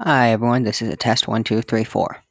Hi everyone, this is a test one, two, three, four.